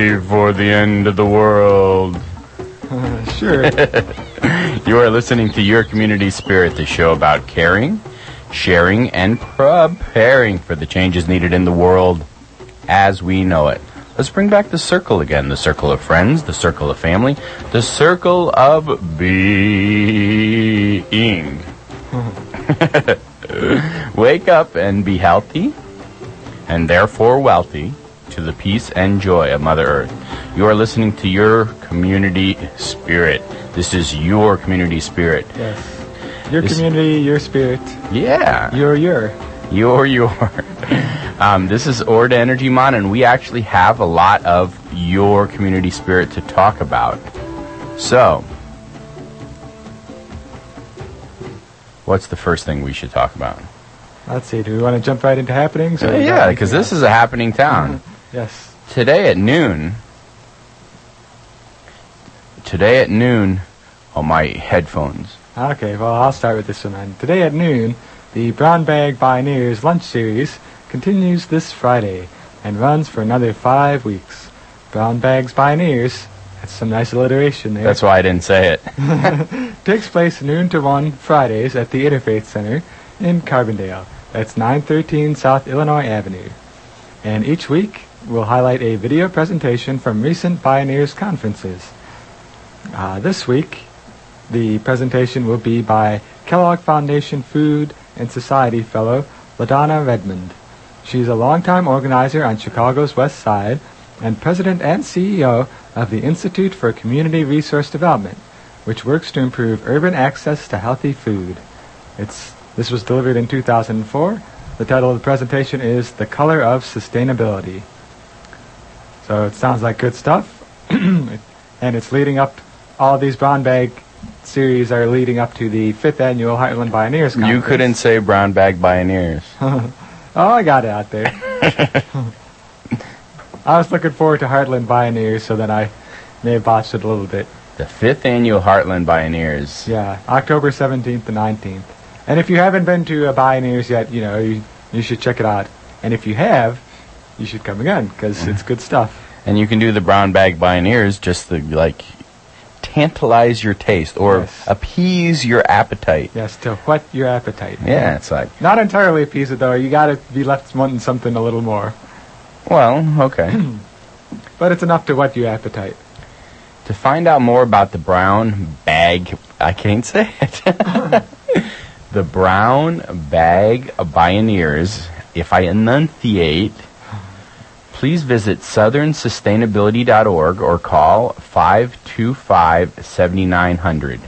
Ready for the end of the world? sure. You are listening to Your Community Spirit, the show about caring, sharing, and preparing for the changes needed in the world as we know it. Let's bring back the circle again the circle of friends, the circle of family, the circle of being. Wake up and be healthy, and therefore wealthy, to the peace and joy of Mother Earth. You are listening to Your Community Spirit. This is Your Community Spirit. Yes. Your This- community, your spirit, Yeah. your your. Your, your. Um, this is Orda Energy Mon, and we actually have a lot of your community spirit to talk about. So, what's the first thing we should talk about? Let's see. Do we want to jump right into happenings? or yeah, because this is a happening town. Yes. Today at noon, today at noon, on my headphones. Okay. Well, I'll start with this one then. Today at noon, the Brown Bag Bioneers lunch series continues this Friday and runs for another five weeks. Brown Bags Bioneers. That's some nice alliteration there. That's why I didn't say it. takes place noon to 1 Fridays at the Interfaith Center in Carbondale. That's 913 South Illinois Avenue. And each week, we'll highlight a video presentation from recent Bioneers conferences. Uh, this week, the presentation will be by Kellogg Foundation Food and Society Fellow LaDonna Redmond. She's a longtime organizer on Chicago's West Side and president and CEO of the Institute for Community Resource Development, which works to improve urban access to healthy food. It's, this was delivered in 2004. The title of the presentation is The Color of Sustainability. So it sounds like good stuff. and it's leading up, all these brown bag series are leading up to the fifth annual Heartland Bioneers Conference. You couldn't say brown bag bioneers. oh, I got it out there. I was looking forward to Heartland Bioneers, so then I may have botched it a little bit. The fifth annual Heartland Bioneers. Yeah, October 17th to 19th. And if you haven't been to a Bioneers yet, you know, you, you should check it out. And if you have, you should come again, because it's good stuff. And you can do the brown bag bioneers just to like tantalize your taste or Yes. appease your appetite. Yes, to whet your appetite. Yeah, it's like, Not entirely appease it, though. You gotta be left wanting something a little more. well, okay. But it's enough to whet your appetite. to find out more about the brown bag, I can't say it. the brown bag bioneers, if I enunciate, please visit southernsustainability.org or call 525 7900.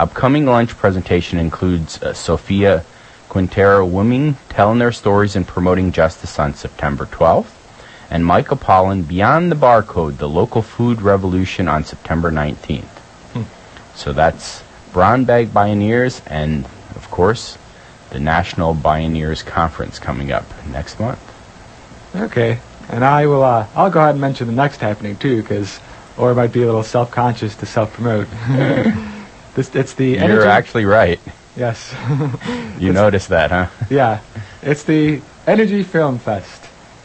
Upcoming lunch presentation includes uh, Sophia Quintero Wooming telling their stories and promoting justice on September 12th, and Michael Pollan Beyond the Barcode, the local food revolution on September 19th. So that's Brown Bag Bioneers and, of course, the National Bioneers Conference coming up next month. Okay. And I will, uh, I'll go ahead and mention the next happening, too, because, or it might be a little self-conscious to self-promote. this, it's the You're energy- actually right. Yes. You noticed that, huh? Yeah, it's the Energy Film Fest.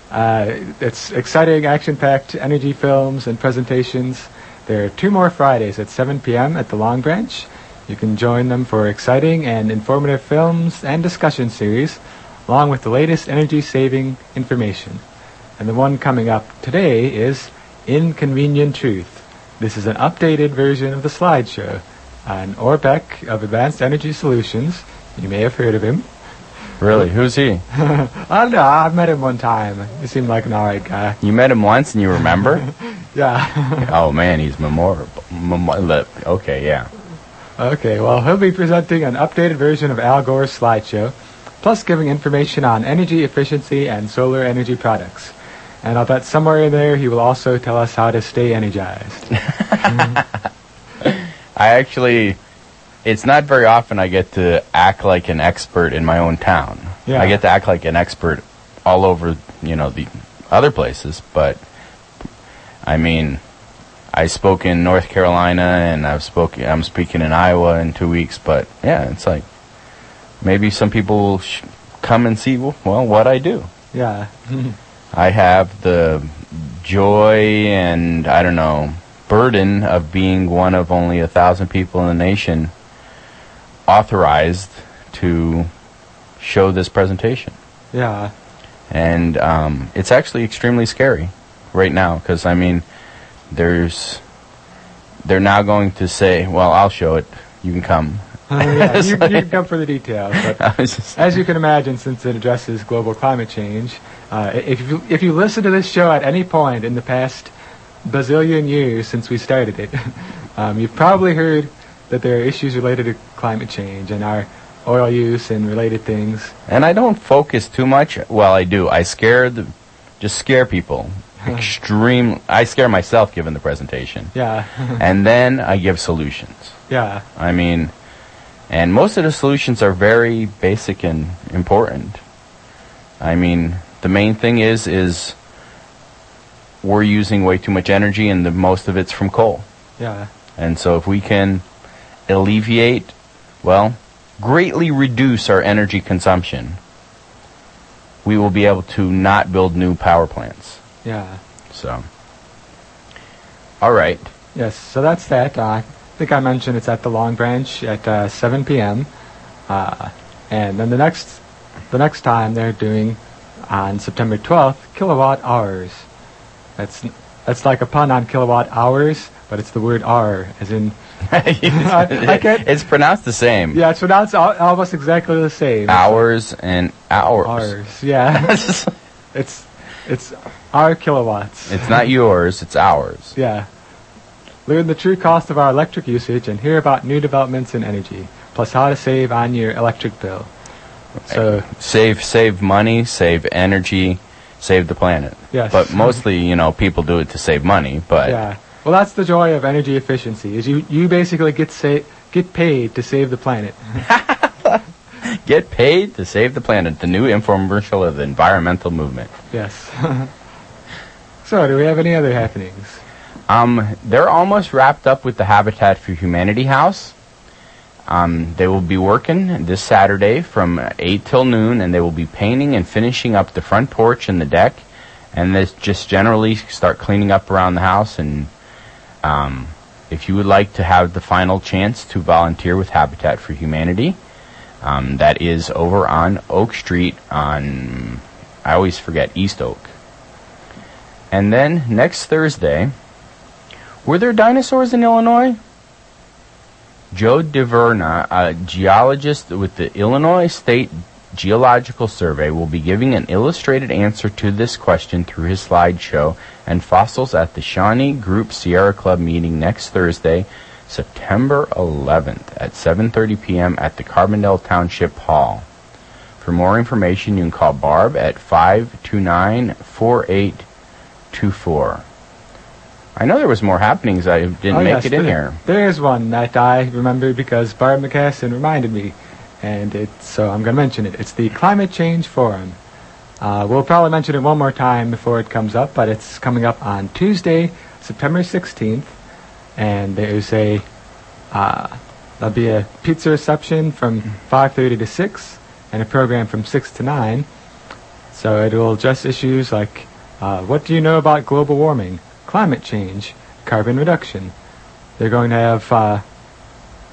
Uh, it's exciting, action-packed energy films and presentations. There are two more Fridays at 7 p.m. at the Long Branch. You can join them for exciting and informative films and discussion series, along with the latest energy-saving information. And the one coming up today is Inconvenient Truth. This is an updated version of the slideshow. An Orbeck of Advanced Energy Solutions. You may have heard of him. Really? Who's he? I don't know. I met him one time. He seemed like an alright guy. You met him once and you remember? Yeah. oh man, he's memorable. Memo- okay, yeah. okay, well, he'll be presenting an updated version of Al Gore's slideshow, plus giving information on energy efficiency and solar energy products. And I'll bet somewhere in there he will also tell us how to stay energized. I actually, it's not very often I get to act like an expert in my own town. Yeah. I get to act like an expert all over, you know, the other places, but I mean, I spoke in North Carolina and I've spoken, I'm speaking in Iowa in two weeks, but yeah, it's like maybe some people will sh- come and see, well, what I do. Yeah. I have the joy and I don't know burden of being one of only a thousand people in the nation authorized to show this presentation. Yeah. And um, it's actually extremely scary right now because I mean, there's they're now going to say, "Well, I'll show it. You can come." Uh, yeah, you, you can come for the details. But as you can imagine, since it addresses global climate change, uh, if you if you listen to this show at any point in the past bazillion years since we started it, um, you've probably heard that there are issues related to climate change and our oil use and related things. and I don't focus too much. Well, I do. I scare the, just scare people. Extreme. I scare myself given the presentation, Yeah, and then I give solutions. yeah, I mean, and most of the solutions are very basic and important. I mean, the main thing is is we're using way too much energy, and the most of it's from coal. yeah, And so, if we can alleviate, well, greatly reduce our energy consumption, we will be able to not build new power plants. yeah. So, all right. Yes, so that's that. Uh, I think I mentioned it's at the Long Branch at uh, 7 p.m. Uh, and then the next, the next time they're doing on September 12th, kilowatt hours. That's that's like a pun on kilowatt hours, but it's the word hour, as in I can't- it's pronounced the same. yeah, it's pronounced al- almost exactly the same. Hours and hours. Hours, yeah. it's it's our kilowatts. it's not yours, it's ours. Yeah. Learn the true cost of our electric usage and hear about new developments in energy, plus how to save on your electric bill. So, Save save money, save energy, save the planet. yes. But mostly, you know, people do it to save money, but Yeah. Well, that's the joy of energy efficiency. Is you you basically get sa- get paid to save the planet. get paid to save the planet, the new infomercial of the environmental movement. yes. so, do we have any other happenings? Um, they're almost wrapped up with the Habitat for Humanity house. Um, they will be working this Saturday from 8 till noon, and they will be painting and finishing up the front porch and the deck, and this just generally start cleaning up around the house. And um, if you would like to have the final chance to volunteer with Habitat for Humanity, um, that is over on Oak Street on, I always forget, East Oak. And then next Thursday, were there dinosaurs in Illinois? Joe Devera, a geologist with the Illinois State Geological Survey, will be giving an illustrated answer to this question through his slideshow and fossils at the Shawnee Group Sierra Club meeting next Thursday, September 11th at 7:30 p.m. at the Carbondale Township Hall. For more information, you can call Barb at 529-4824. I know there was more happenings. I didn't Oh, make yes, it in there- here. There is one that I remember because Barb McCassin reminded me, and it's so I'm going to mention it. It's the Climate Change Forum. Uh, we'll probably mention it one more time before it comes up, but it's coming up on Tuesday, September 16th, and there's a uh, there'll be a pizza reception from 5:30 to 6, and a program from 6 to 9. So it will address issues like uh, what do you know about global warming, climate change, carbon reduction. They're going to have, uh,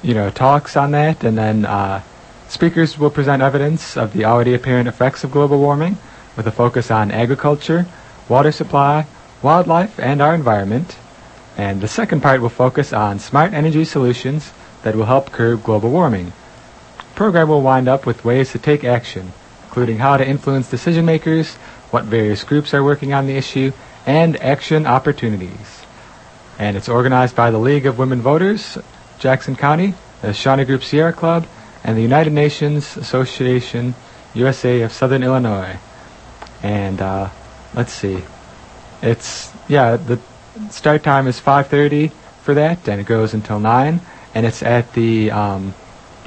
you know, talks on that, and then uh, speakers will present evidence of the already apparent effects of global warming, with a focus on agriculture, water supply, wildlife, and our environment. And the second part will focus on smart energy solutions that will help curb global warming. The program will wind up with ways to take action, including how to influence decision makers, what various groups are working on the issue, and action opportunities. And it's organized by the League of Women Voters, Jackson County, the Shawnee Group Sierra Club, and the United Nations Association USA of Southern Illinois. And uh, let's see, it's yeah the start time is 5:30 for that, and it goes until nine, and it's at the um,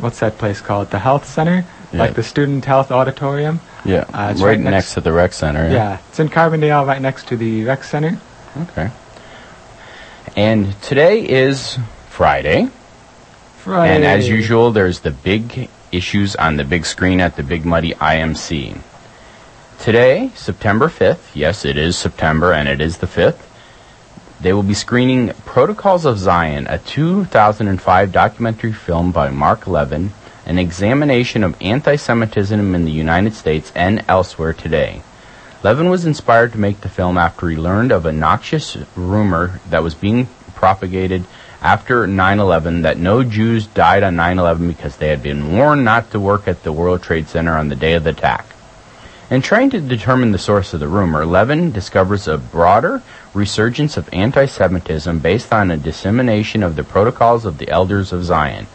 what's that place called? The Health Center, Yeah. like the Student Health Auditorium. Yeah, Uh, it's right, right next, next- to the rec center. Yeah, it's in Carbondale, right next to the rec center. Okay. And today is Friday, Friday. and as usual, there's the big issues on the big screen at the Big Muddy IMC. Today, September 5th, yes, it is September and it is the 5th, they will be screening Protocols of Zion, a 2005 documentary film by Marc Levin, an examination of anti Semitism in the United States and elsewhere today. Levin was inspired to make the film after he learned of a noxious rumor that was being propagated after 9 11 that no Jews died on 9 11 because they had been warned not to work at the World Trade Center on the day of the attack. In trying to determine the source of the rumor, Levin discovers a broader resurgence of anti Semitism based on a dissemination of the Protocols of the Elders of Zion,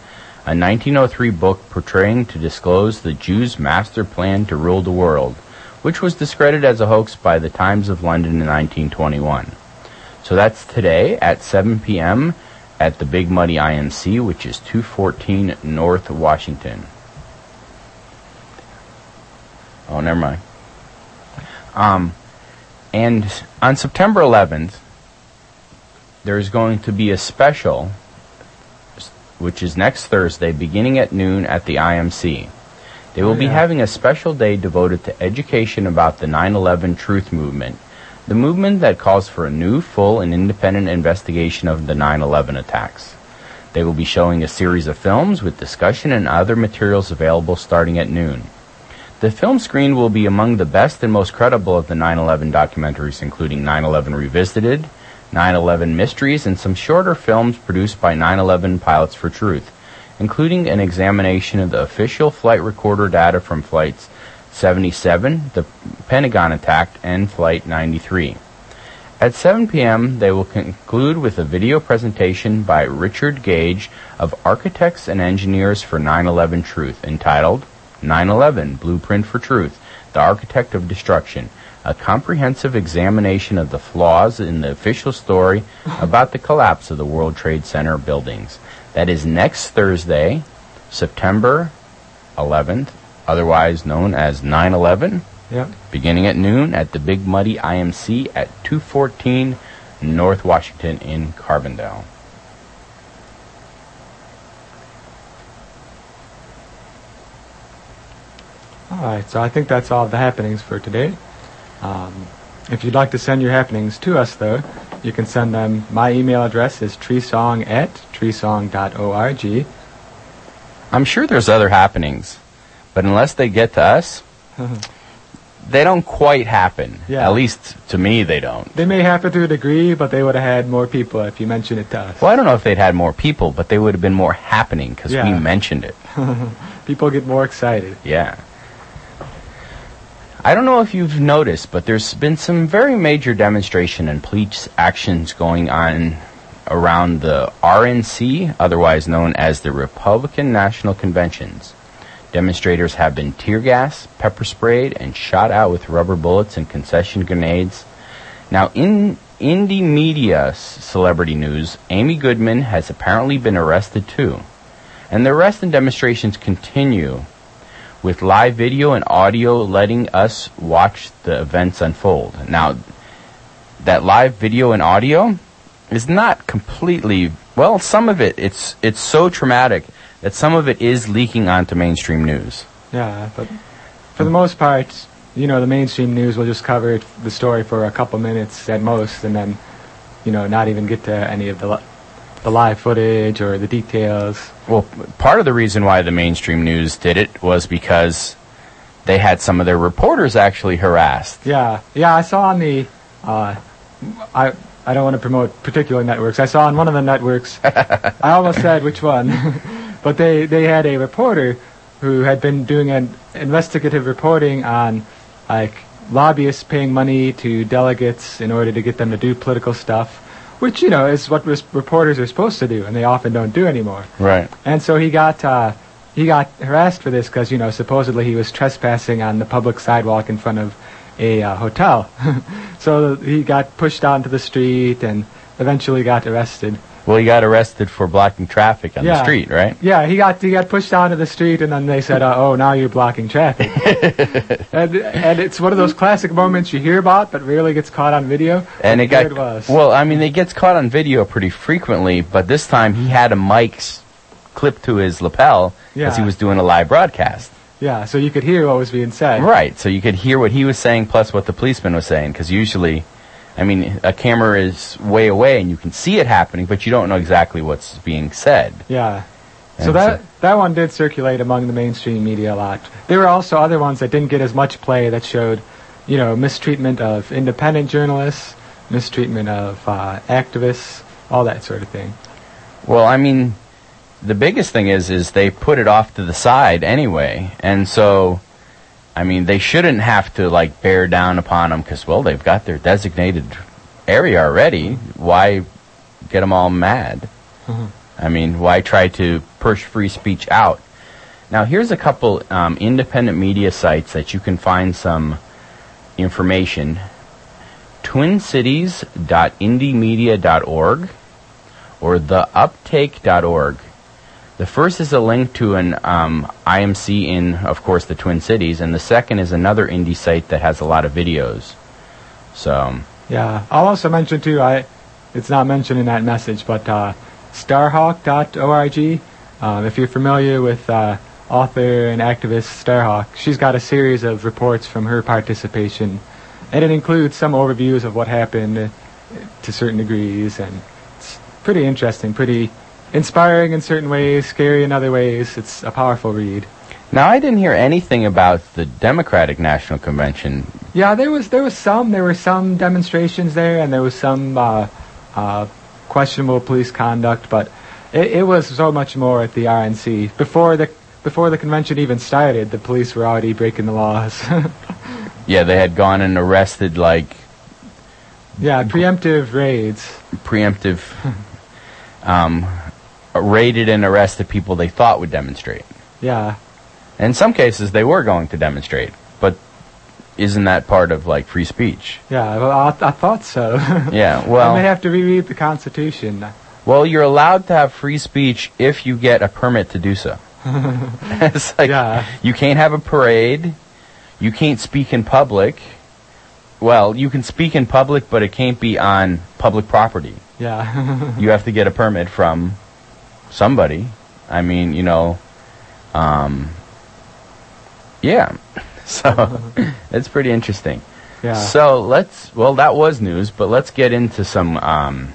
a 1903 book portraying to disclose the Jews' master plan to rule the world which was discredited as a hoax by the Times of London in 1921. So that's today at 7 p.m. at the Big Muddy IMC, which is 214 North Washington. Oh, never mind. Um, and on September 11th, there's going to be a special, which is next Thursday, beginning at noon at the IMC. They will oh, be having a special day devoted to education about the 9 11 truth movement, the movement that calls for a new, full, and independent investigation of the 9 11 attacks. They will be showing a series of films with discussion and other materials available starting at noon. The film screen will be among the best and most credible of the 9 11 documentaries, including 9 11 Revisited, 9 11 Mysteries, and some shorter films produced by 9 11 Pilots for Truth including an examination of the official flight recorder data from flights 77, the Pentagon attack, and Flight 93. At 7 p.m., they will conclude with a video presentation by Richard Gage of Architects and Engineers for 9 11 Truth entitled 9 11 Blueprint for Truth The Architect of Destruction, a comprehensive examination of the flaws in the official story about the collapse of the World Trade Center buildings. That is next Thursday, September 11th, otherwise known as 9 11. Yep. Beginning at noon at the Big Muddy IMC at 214 North Washington in Carbondale. All right, so I think that's all the happenings for today. Um, if you'd like to send your happenings to us, though, you can send them. My email address is treesong at treesong.org. I'm sure there's other happenings, but unless they get to us, they don't quite happen. Yeah. At least to me, they don't. They may happen to a degree, but they would have had more people if you mentioned it to us. Well, I don't know if they'd had more people, but they would have been more happening because yeah. we mentioned it. people get more excited. Yeah. I don't know if you've noticed, but there's been some very major demonstration and police actions going on around the RNC, otherwise known as the Republican National Conventions. Demonstrators have been tear gas, pepper sprayed, and shot out with rubber bullets and concussion grenades. Now, in indie media celebrity news, Amy Goodman has apparently been arrested too. And the arrest and demonstrations continue with live video and audio letting us watch the events unfold. Now, that live video and audio is not completely well, some of it it's it's so traumatic that some of it is leaking onto mainstream news. Yeah, but for the most part, you know, the mainstream news will just cover the story for a couple minutes at most and then you know, not even get to any of the the live footage or the details. Well, part of the reason why the mainstream news did it was because they had some of their reporters actually harassed. Yeah, yeah, I saw on the, uh, I I don't want to promote particular networks. I saw on one of the networks, I almost said which one, but they they had a reporter who had been doing an investigative reporting on like lobbyists paying money to delegates in order to get them to do political stuff which you know is what reporters are supposed to do, and they often don't do anymore. Right. And so he got uh, he got harassed for this because you know supposedly he was trespassing on the public sidewalk in front of a uh, hotel. so he got pushed onto the street and eventually got arrested. Well, he got arrested for blocking traffic on yeah. the street, right? Yeah, he got he got pushed onto the street, and then they said, uh, "Oh, now you're blocking traffic." and and it's one of those classic moments you hear about, but rarely gets caught on video. And it got it was. well. I mean, it gets caught on video pretty frequently, but this time he had a mic clipped to his lapel because yeah. he was doing a live broadcast. Yeah, so you could hear what was being said. Right. So you could hear what he was saying plus what the policeman was saying. Because usually, I mean, a camera is way away and you can see it happening, but you don't know exactly what's being said. Yeah. So And that that one did circulate among the mainstream media a lot. There were also other ones that didn't get as much play that showed, you know, mistreatment of independent journalists, mistreatment of uh, activists, all that sort of thing. Well, I mean, the biggest thing is is they put it off to the side anyway, and so, I mean, they shouldn't have to like bear down upon them because well, they've got their designated area already. Why get them all mad? Mhm. I mean, why try to push free speech out? Now, here's a couple um, independent media sites that you can find some information. TwinCities.indymedia.org or theuptake.org. The first is a link to an um, IMC in, of course, the Twin Cities, and the second is another indie site that has a lot of videos. So, Yeah. I'll also mention too. I it's not mentioned in that message, but uh, Starhawk.org. Um, if you're familiar with uh, author and activist Starhawk, she's got a series of reports from her participation, and it includes some overviews of what happened to certain degrees, and it's pretty interesting, pretty inspiring in certain ways, scary in other ways. It's a powerful read. now I didn't hear anything about the Democratic National Convention. Yeah, there was there was some there were some demonstrations there, and there was some uh, uh, questionable police conduct, but it, it was so much more at the RNC before the before the convention even started. The police were already breaking the laws. Yeah, they had gone and arrested like yeah, preemptive raids. preemptive, um, raided and arrested people they thought would demonstrate. Yeah, In some cases, they were going to demonstrate, but isn't that part of like free speech? yeah. Well, I, I thought so. Yeah. Well, I may have to reread the Constitution. well, you're allowed to have free speech if you get a permit to do so. it's like Yeah. you can't have a parade, you can't speak in public. Well, you can speak in public, but it can't be on public property. Yeah, you have to get a permit from somebody. I mean, you know, um, yeah. So it's pretty interesting. yeah. So let's. Well, that was news, but let's get into some. Um,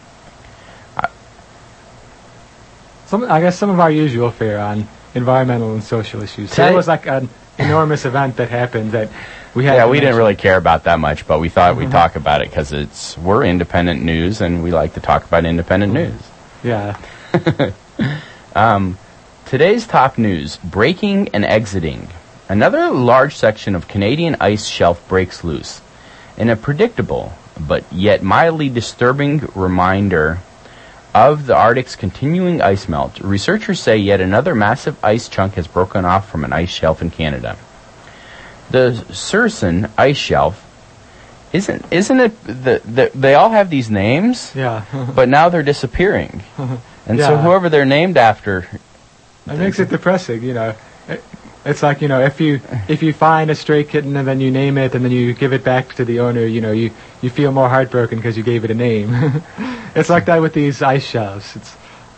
Some, I guess some of our usual fare on environmental and social issues. Tell- There was like an enormous event that happened that we had. yeah, we didn't really care about that much, but we thought we'd talk about it because it's we're independent news, and we like to talk about independent news. Yeah. Um, today's top news breaking and exiting. Another large section of Canadian ice shelf breaks loose. In a predictable, but yet mildly disturbing reminder of the Arctic's continuing ice melt, researchers say yet another massive ice chunk has broken off from an ice shelf in Canada. The Serson ice shelf isn't isn't it the, the they all have these names, Yeah. but now they're disappearing. And so whoever they're named after It makes it depressing, you know. It, it's like you know, if you if you find a stray kitten and then you name it and then you give it back to the owner, you know, you you feel more heartbroken because you gave it a name. it's like that with these ice shelves. It's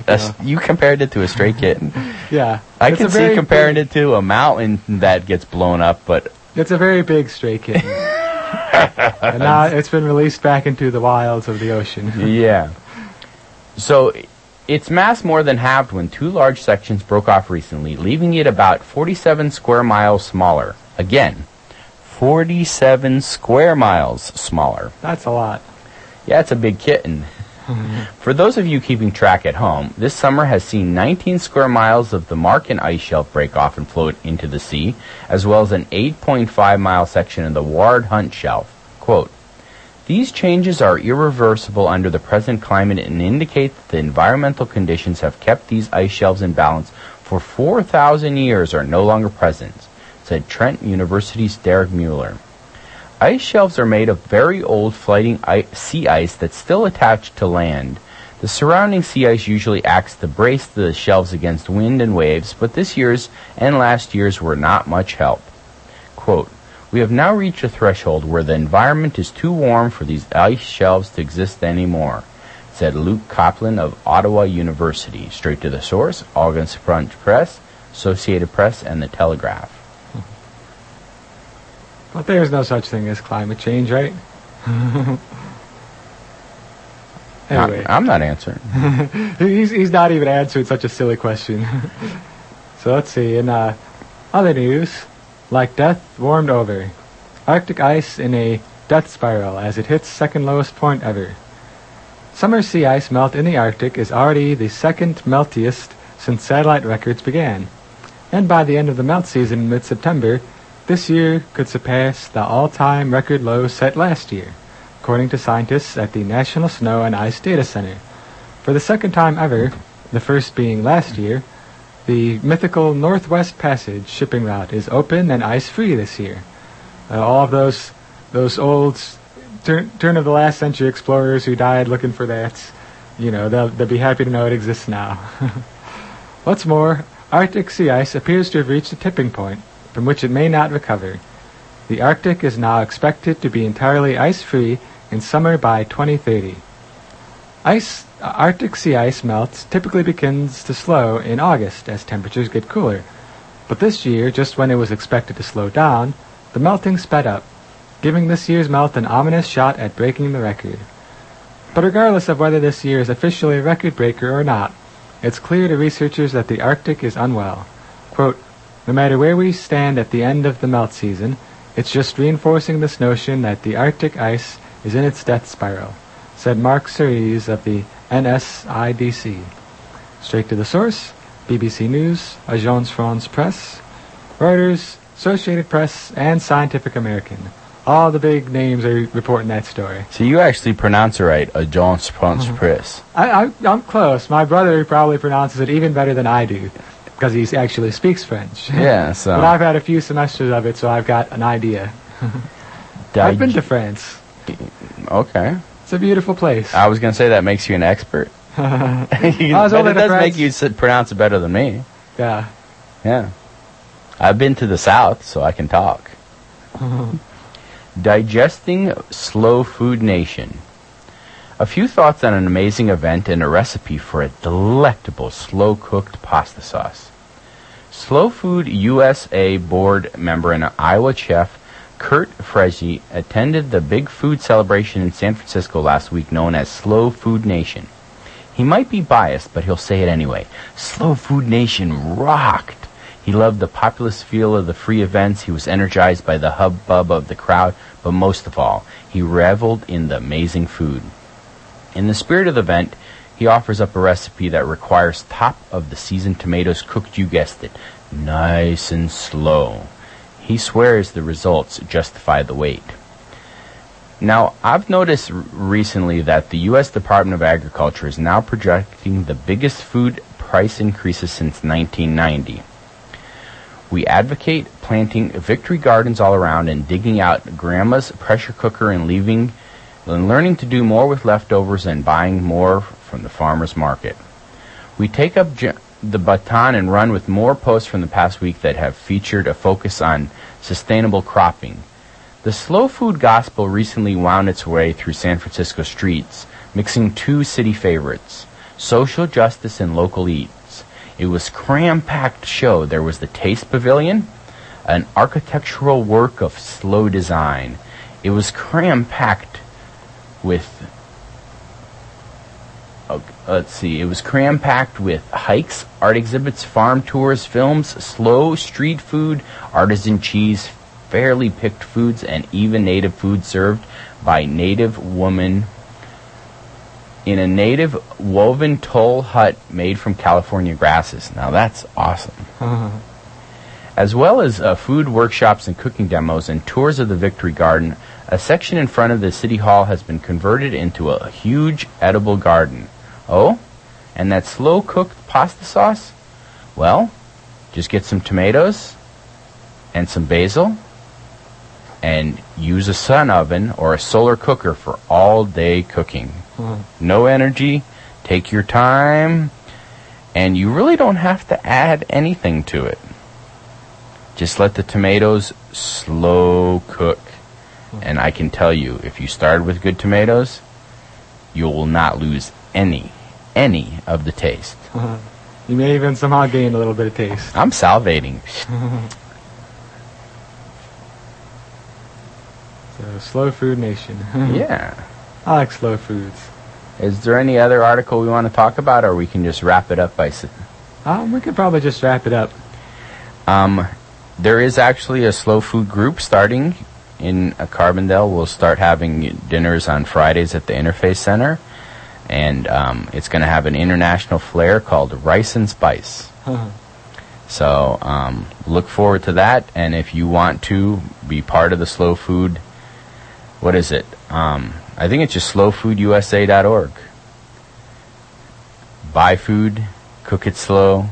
you know, you compared it to a stray kitten. yeah. I can see comparing big, it to a mountain that gets blown up, but It's a very big stray kitten. and now it's been released back into the wilds of the ocean. yeah. So its mass more than halved when two large sections broke off recently, leaving it about 47 square miles smaller. Again, 47 square miles smaller. That's a lot. Yeah, it's a big kitten. For those of you keeping track at home, this summer has seen 19 square miles of the Markham ice shelf break off and float into the sea, as well as an 8.5 mile section of the Ward Hunt shelf. Quote, these changes are irreversible under the present climate and indicate that the environmental conditions have kept these ice shelves in balance for 4,000 years are no longer present, said Trent University's Derek Mueller. Ice shelves are made of very old floating i- sea ice that's still attached to land. The surrounding sea ice usually acts to brace the shelves against wind and waves, but this year's and last year's were not much help. Quote, we have now reached a threshold where the environment is too warm for these ice shelves to exist anymore, said Luke Copland of Ottawa University. Straight to the source, Agence France Presse, Associated Press, and The Telegraph. But there's no such thing as climate change, right? anyway, I, am not answering. he's, he's not even answering such a silly question. so let's see. In uh, other news, like death warmed over. Arctic ice in a death spiral as it hits second lowest point ever. Summer sea ice melt in the Arctic is already the second meltiest since satellite records began. And by the end of the melt season in mid-September, this year could surpass the all-time record low set last year, according to scientists at the National Snow and Ice Data Center. For the second time ever, the first being last year, the mythical Northwest Passage shipping route is open and ice-free this year. Uh, all of those those old turn, turn of the last century explorers who died looking for that, you know, they'll, they'll be happy to know it exists now. What's more, Arctic sea ice appears to have reached a tipping point from which it may not recover. The Arctic is now expected to be entirely ice-free in summer by 2030. Ice, Arctic sea ice melt typically begins to slow in August as temperatures get cooler. But this year, just when it was expected to slow down, the melting sped up giving this year's melt an ominous shot at breaking the record. But regardless of whether this year is officially a record breaker or not, it's clear to researchers that the Arctic is unwell. Quote, no matter where we stand at the end of the melt season, it's just reinforcing this notion that the Arctic ice is in its death spiral, said Mark Serreze of the NSIDC. Straight to the source, BBC News, Agence France Presse, Reuters, Associated Press, and Scientific American. All the big names are reporting that story. So you actually pronounce it right, Agence France Mm-hmm. Presse. I, I, I'm close. My brother probably pronounces it even better than I do because he actually speaks French. Yeah, so. but I've had a few semesters of it, so I've got an idea. I've been to France. Okay. It's a beautiful place. I was going to say that makes you an expert. You- I was but it does France. make you pronounce it better than me. yeah. Yeah. I've been to the South, so I can talk. Digesting Slow Food Nation. A few thoughts on an amazing event and a recipe for a delectable slow cooked pasta sauce. Slow Food USA board member and Iowa chef Kurt Friese attended the big food celebration in San Francisco last week known as Slow Food Nation. He might be biased, but he'll say it anyway. Slow Food Nation rocked. He loved the populous feel of the free events. He was energized by the hubbub of the crowd, but most of all, he reveled in the amazing food. In the spirit of the event, he offers up a recipe that requires top of the season tomatoes cooked, you guessed it, nice and slow. He swears the results justify the wait. Now, I've noticed recently that the U.S. Department of Agriculture is now projecting the biggest food price increases since 1990. We advocate planting victory gardens all around and digging out grandma's pressure cooker and leaving and learning to do more with leftovers and buying more from the farmer's market. We take up j- the baton and run with more posts from the past week that have featured a focus on sustainable cropping. The slow food gospel recently wound its way through San Francisco streets, mixing two city favorites, social justice and local eats. It was cram-packed show. There was the Taste Pavilion, an architectural work of slow design. It was cram-packed with let's see, it was cram packed with hikes, art exhibits, farm tours, films, slow street food, artisan cheese, fairly picked foods, and even native food served by native woman in a native woven toll hut made from California grasses. Now that's awesome as well as uh, food workshops and cooking demos and tours of the Victory Garden, a section in front of the City Hall has been converted into a huge edible garden. Oh? And that slow cooked pasta sauce? Well, just get some tomatoes and some basil and use a sun oven or a solar cooker for all day cooking. Mm-hmm. No energy, take your time, and you really don't have to add anything to it. Just let the tomatoes slow cook. Mm-hmm. And I can tell you, if you start with good tomatoes, you will not lose any, any of the taste. You may even somehow gain a little bit of taste. I'm salivating. So, Slow Food Nation. yeah. I like slow foods. Is there any other article we want to talk about, or we can just wrap it up by? Um, we could probably just wrap it up. Um, there is actually a slow food group starting in uh, Carbondale. We'll start having dinners on Fridays at the Interfaith Center, and um, it's going to have an international flair called Rice and Spice. So um, look forward to that. And if you want to be part of the slow food, what is it? Um, I think it's just slowfoodusa.org. Buy food, cook it slow,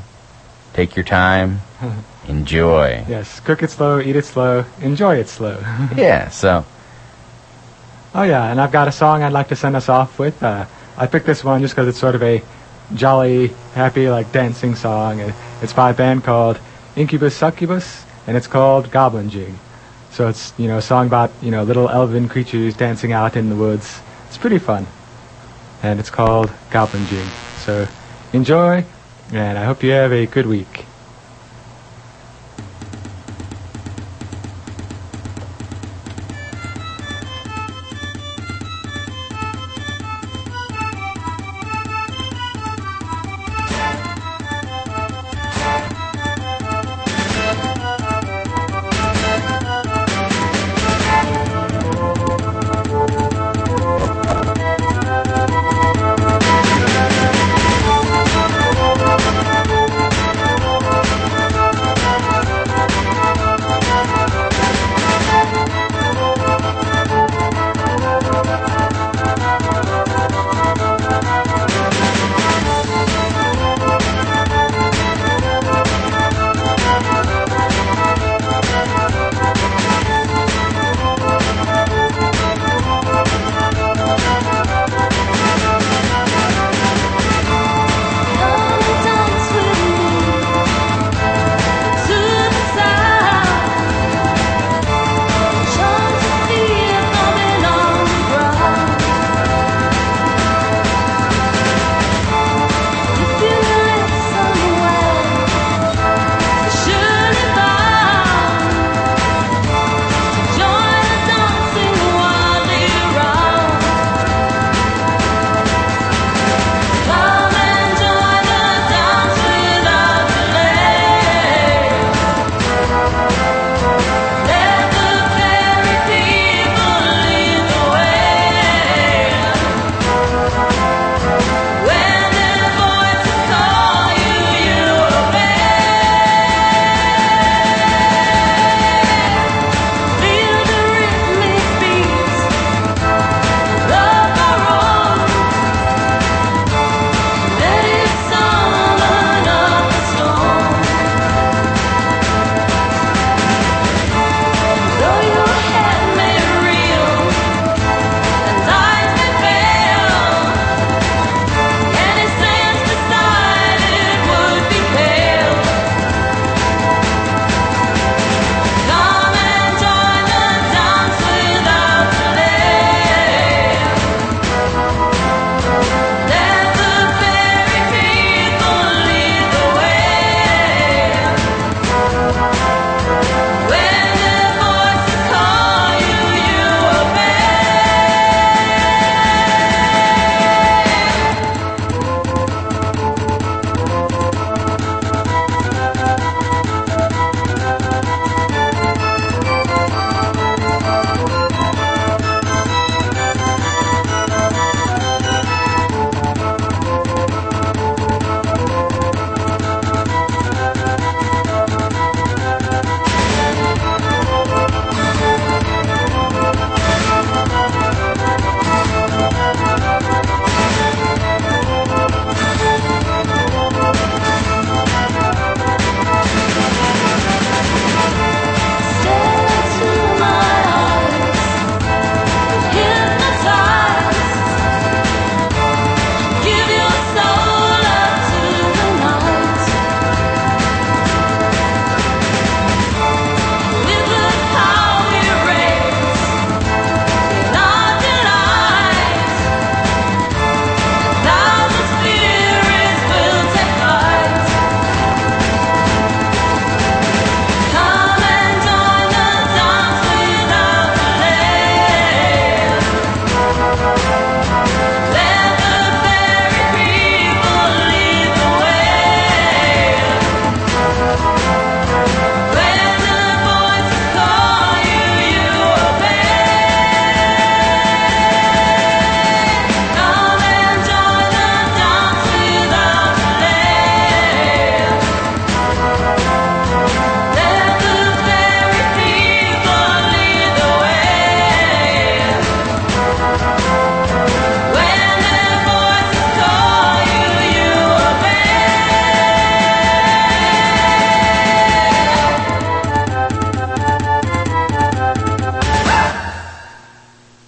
take your time, enjoy. yes, cook it slow, eat it slow, enjoy it slow. Yeah, so Oh yeah, and I've got a song I'd like to send us off with. Uh, I picked this one just because it's sort of a jolly, happy, like dancing song. It's by a band called Incubus Succubus, and it's called Goblin Jig. So it's you know a song about you know little elven creatures dancing out in the woods. It's pretty fun, and it's called Goblin Jig. So enjoy, and I hope you have a good week.